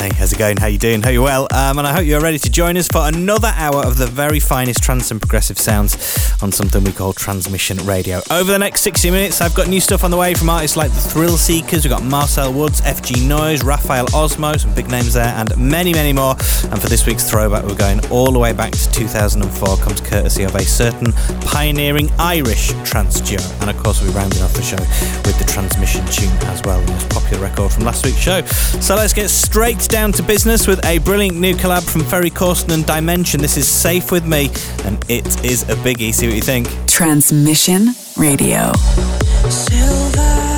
Hey, how's it going? How you doing? How you well? Um, and I hope you're ready to join us for another hour of the very finest trance and progressive sounds on something we call Transmission Radio. Over the next 60 minutes, I've got new stuff on the way from artists like the Thrill Seekers. We've got Marcel Woods, FG Noise, Rafael Osmo, some big names there, and many, many more. And for this week's throwback, we're going all the way back to 2004. Comes courtesy of a certain pioneering Irish trance duo. And of course, we're rounding off the show with the Transmission tune as well, the most popular record from last week's show. So let's get straight down to business with a brilliant new collab from Ferry Corsten and Dimension. This is Safe With Me, and it is a biggie. See what you think. Transmission Radio. Silver.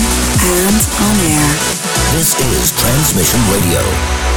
and on air. This is Transmission Radio.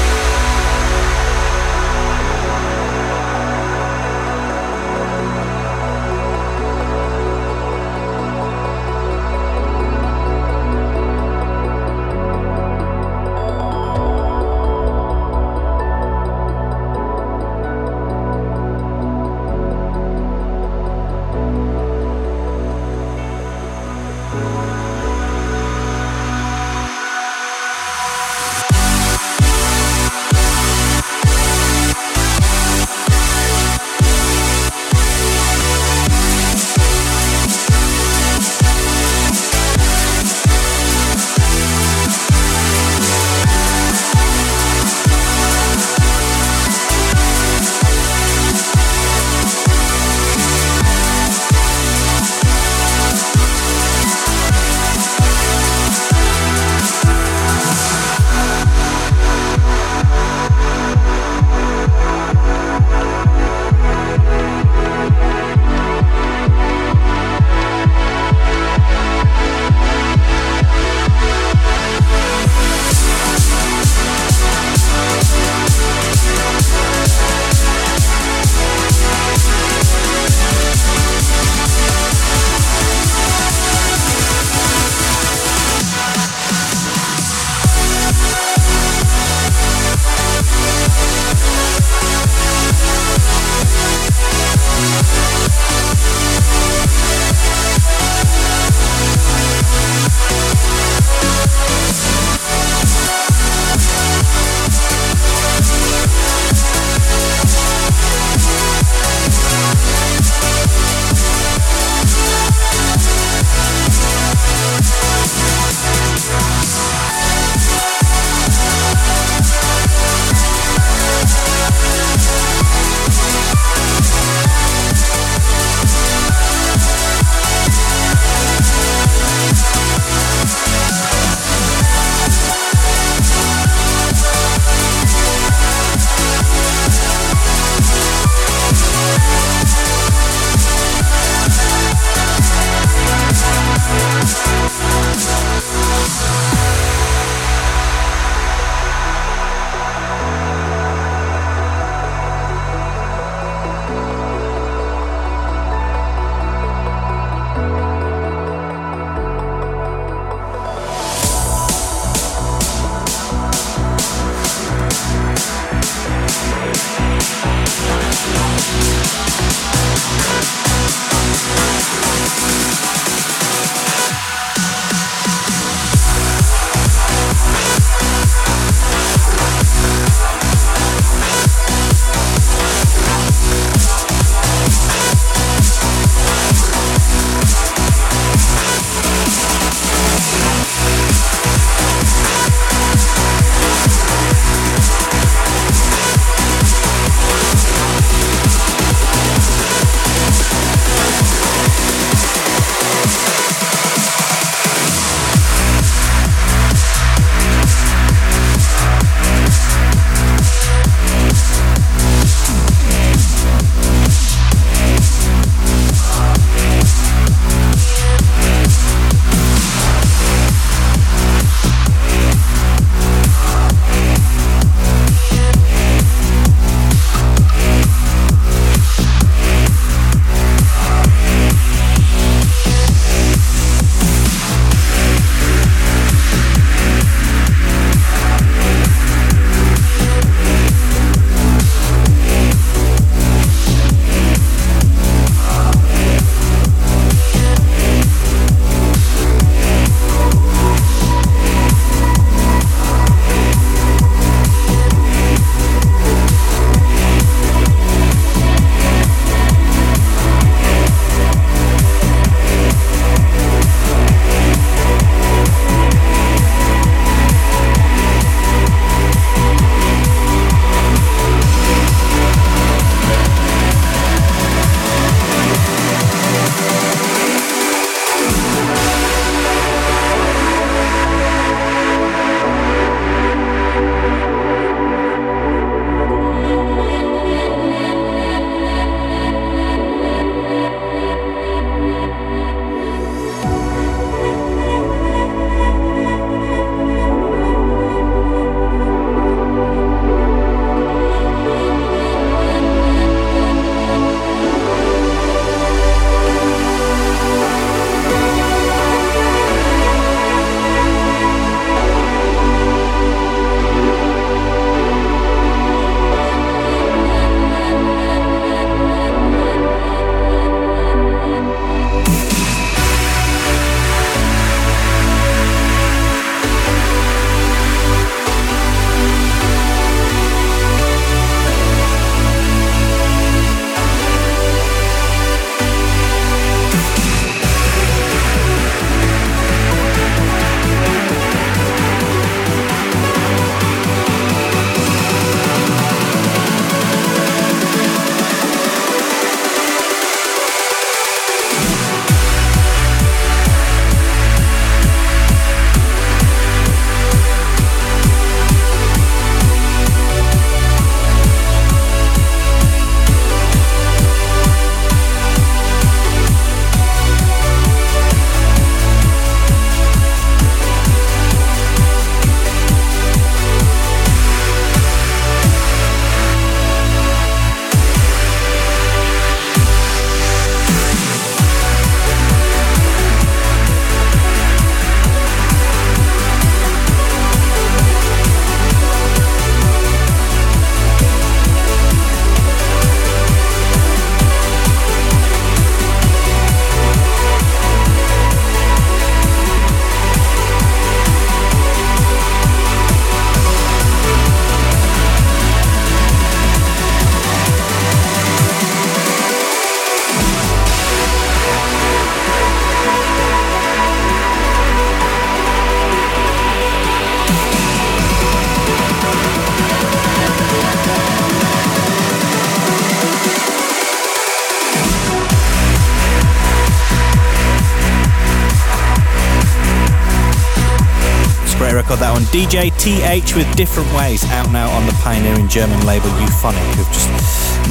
DJ TH with Different Ways out now on the pioneering German label Euphonic, who've just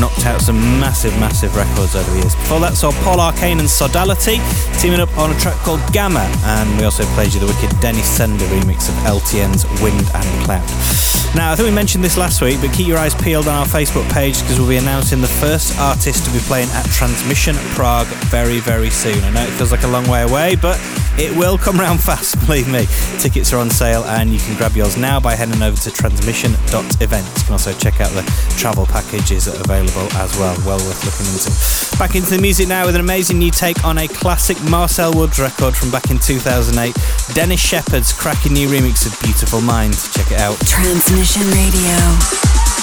knocked out some massive, massive records over the years. Before that, saw Paul Arcane and Sodality teaming up on a track called Gamma, and we also played you the wicked Dennis Sender remix of LTN's Wind and Cloud. Now, I think we mentioned this last week, but keep your eyes peeled on our Facebook page because we'll be announcing the first artist to be playing at Transmission Prague very, very soon. I know it feels like a long way away, but it will come round fast, believe me. Tickets are on sale and you can grab yours now by heading over to transmission.events. You can also check out the travel packages that are available as well. Well worth looking into. Back into the music now with an amazing new take on a classic Marcel Woods record from back in 2008. Dennis Sheperd's cracking new remix of Beautiful Mind. Check it out. Transmission Radio.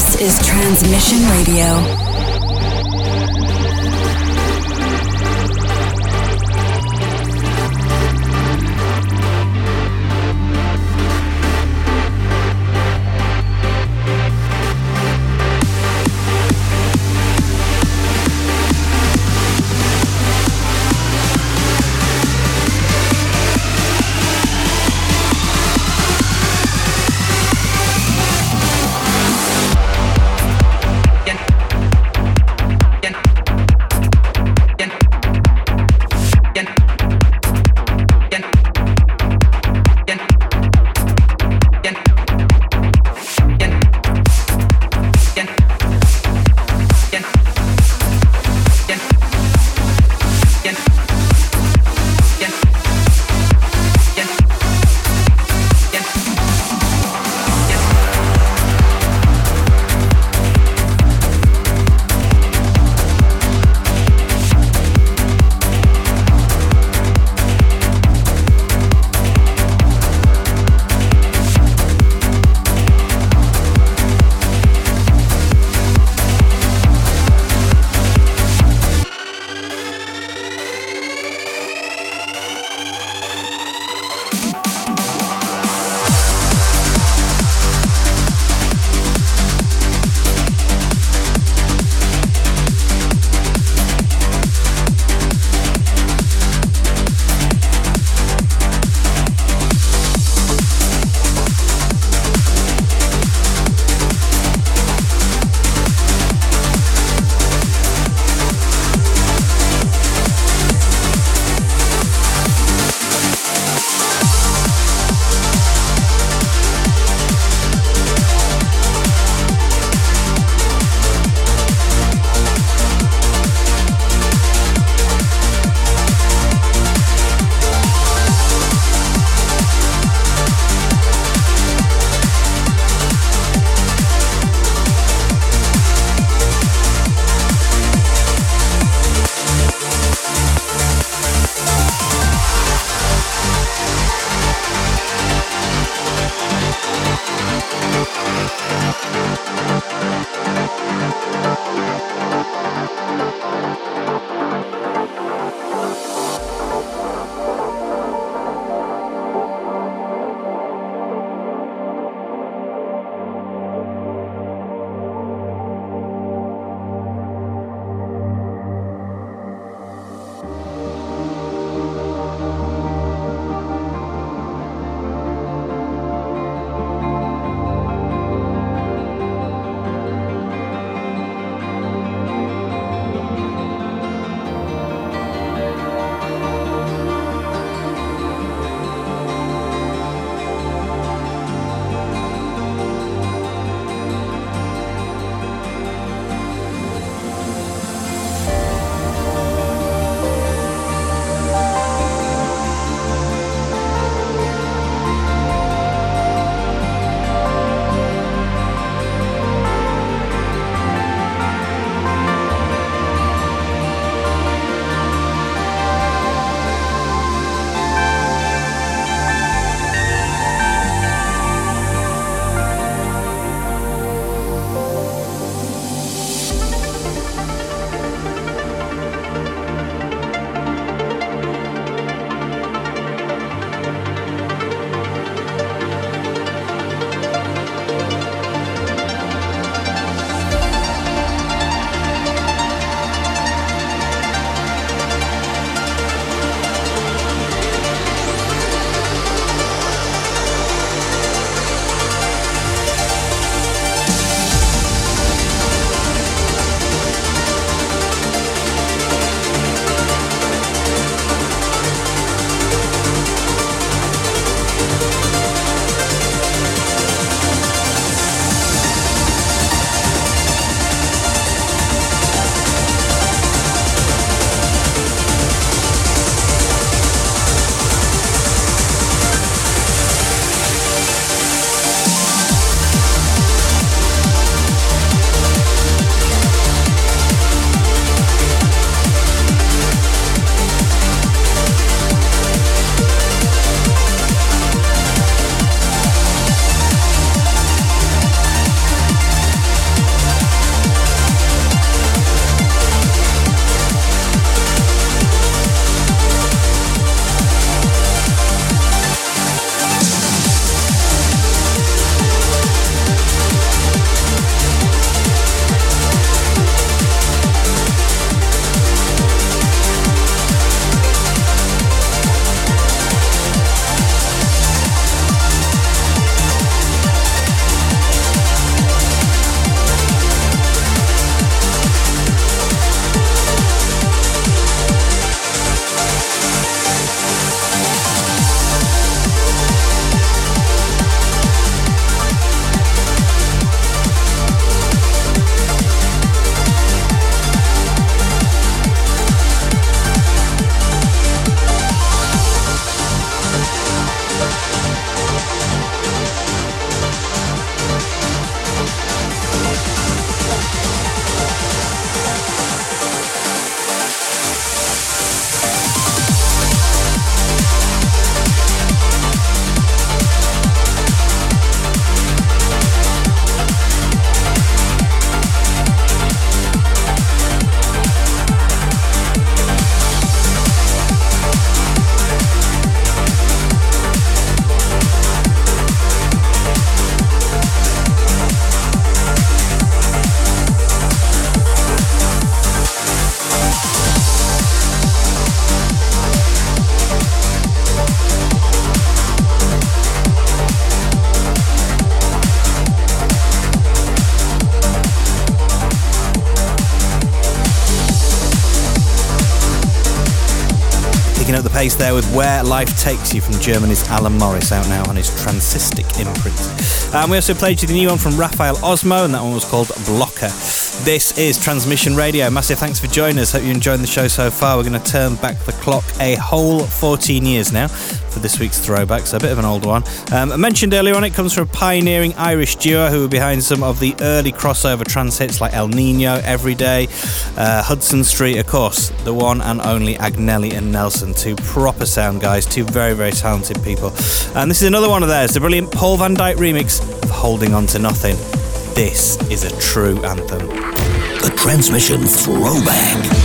This is Transmission Radio. There with Where Life Takes You from Germany's Alan Morris, out now on his Transistic imprint. And we also played you the new one from Rafael Osmo, and that one was called Blocker. This is Transmission Radio. Massive thanks for joining us. Hope you're enjoying the show so far. We're going to turn back the clock a whole 14 years now for this week's throwback, so a bit of an old one. Um, I mentioned earlier on, it comes from a pioneering Irish duo who were behind some of the early crossover trance hits like El Nino, Everyday, uh, Hudson Street, of course, the one and only Agnelli and Nelson, two proper sound guys, two very, very talented people. And this is another one of theirs, the brilliant Paul van Dyk remix of Holding On to Nothing. This is a true anthem. The Transmission Throwback.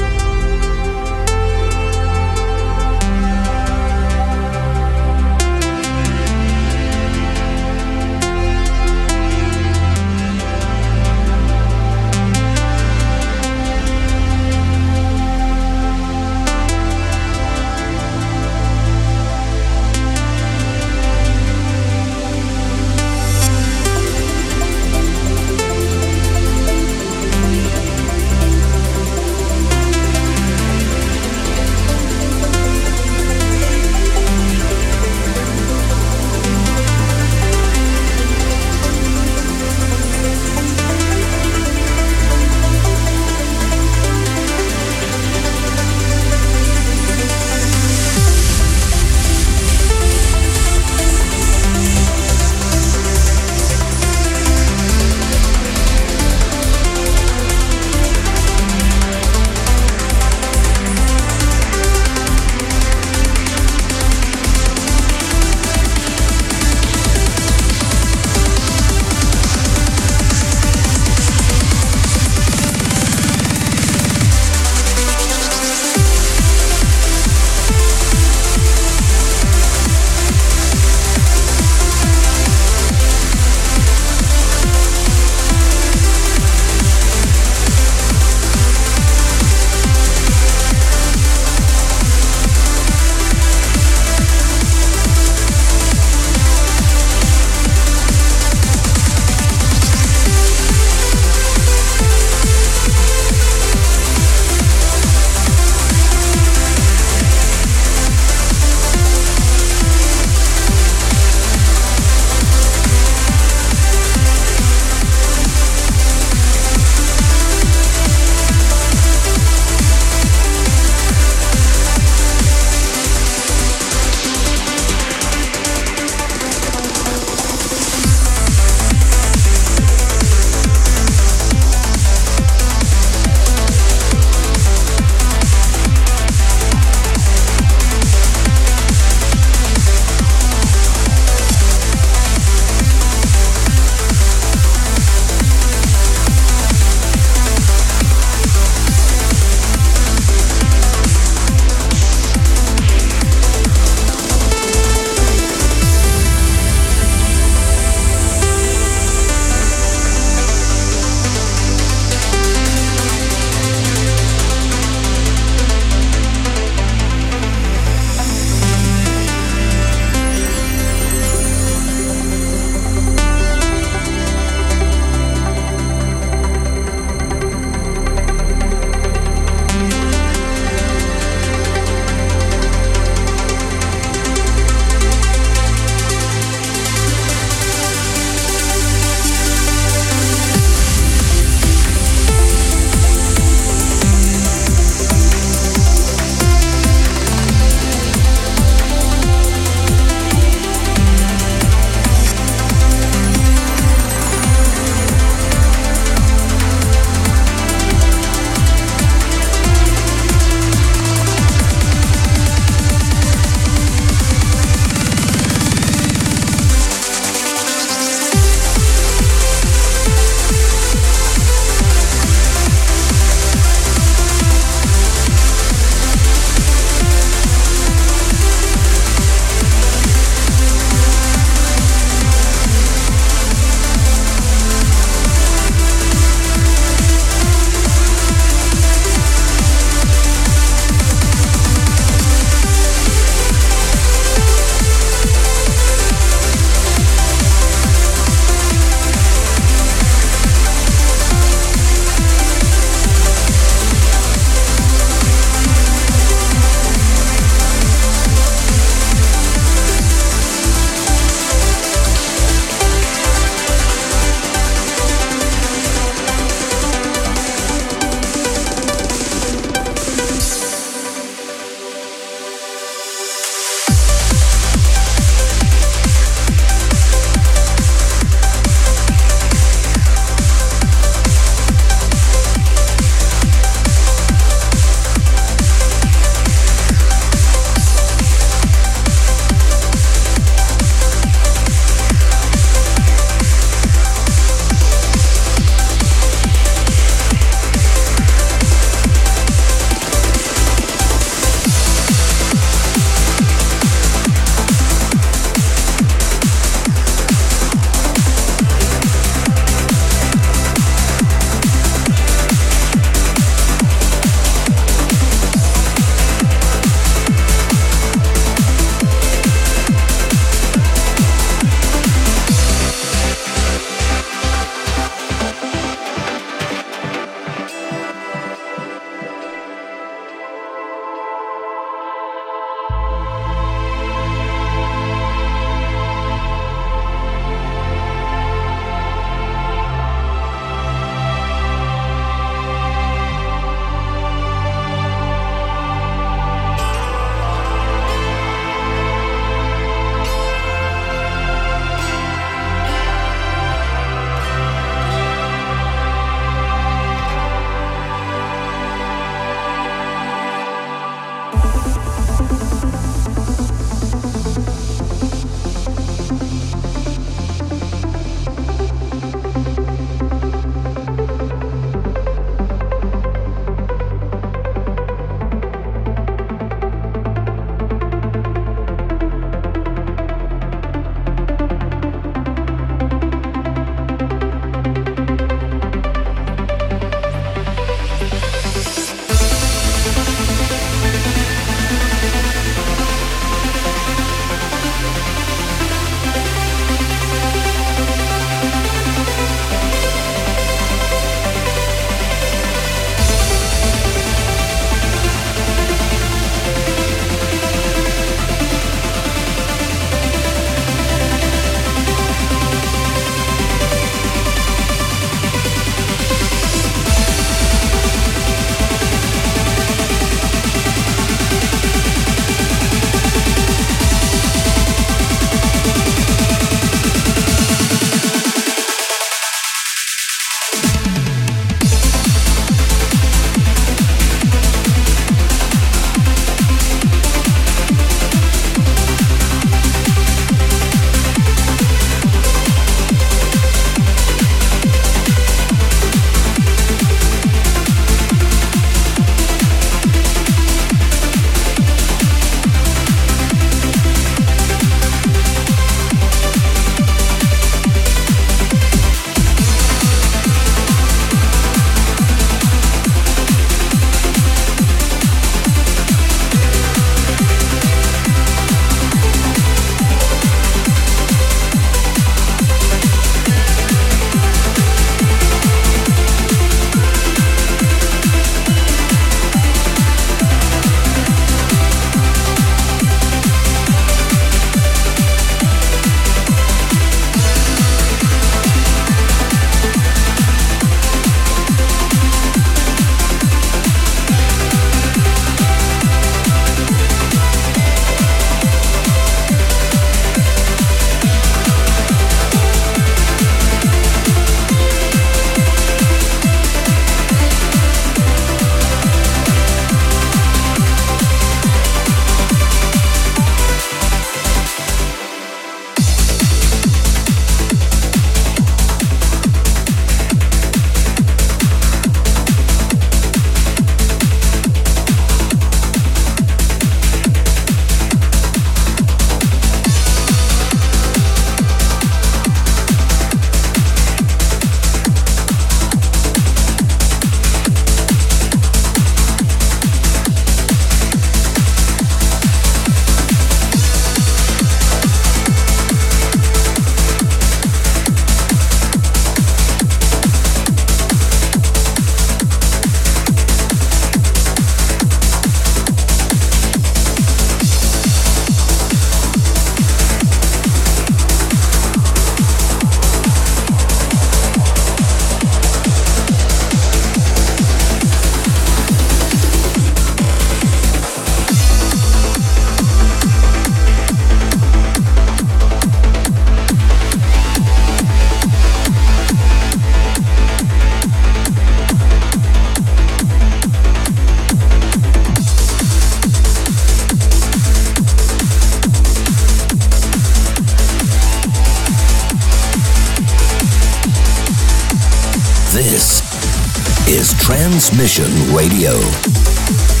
Transmission Radio.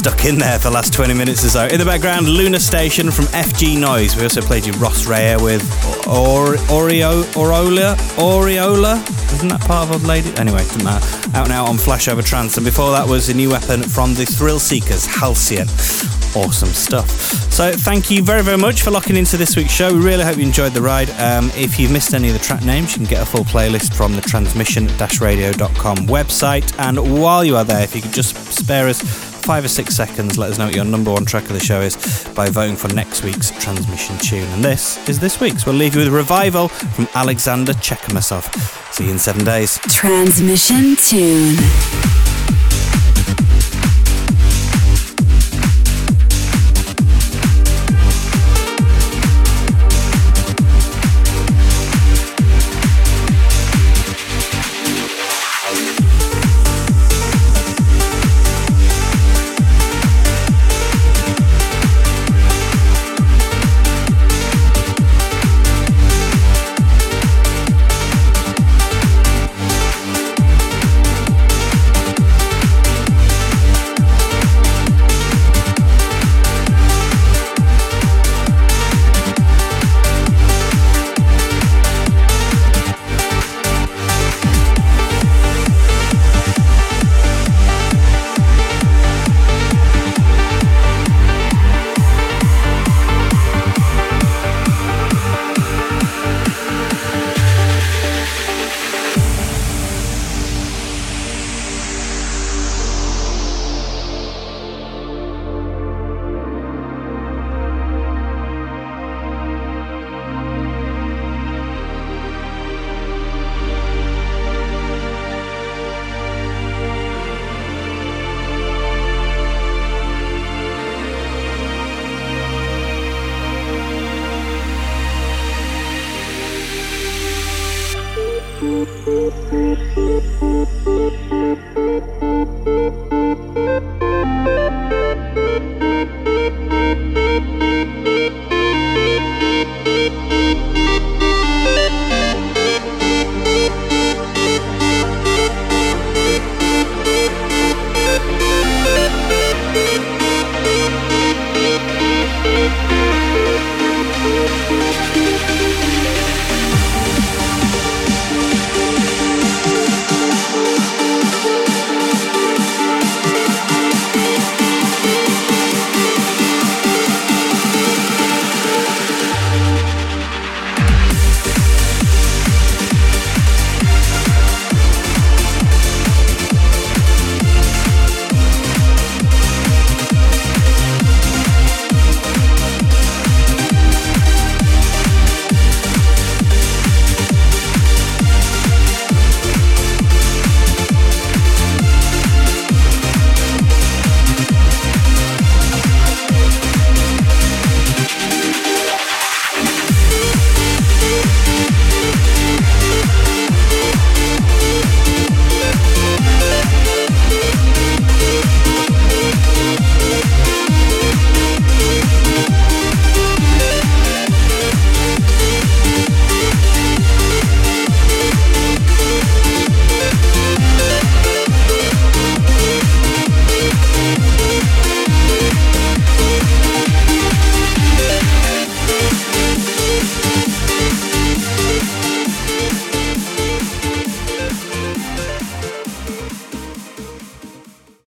Stuck in there for the last 20 minutes or so. In the background, Lunar Station from FG Noise. We also played you Ross Rea with or- Oreo Oriola Oriola. Isn't that part of Old Lady? Anyway, doesn't matter. Out now on Flashover Trance. And before that was a new weapon from the Thrill Seekers, Halcyon. Awesome stuff. So thank you very, very much for locking into this week's show. We really hope you enjoyed the ride. Um, if you've missed any of the track names, you can get a full playlist from the transmission-radio.com website. And while you are there, if you could just spare us five or six seconds, let us know what your number one track of the show is by voting for next week's transmission tune. And this is this week's. We'll leave you with Revival from Alexander Chechemasov. See you in seven days. Transmission tune. Thank you.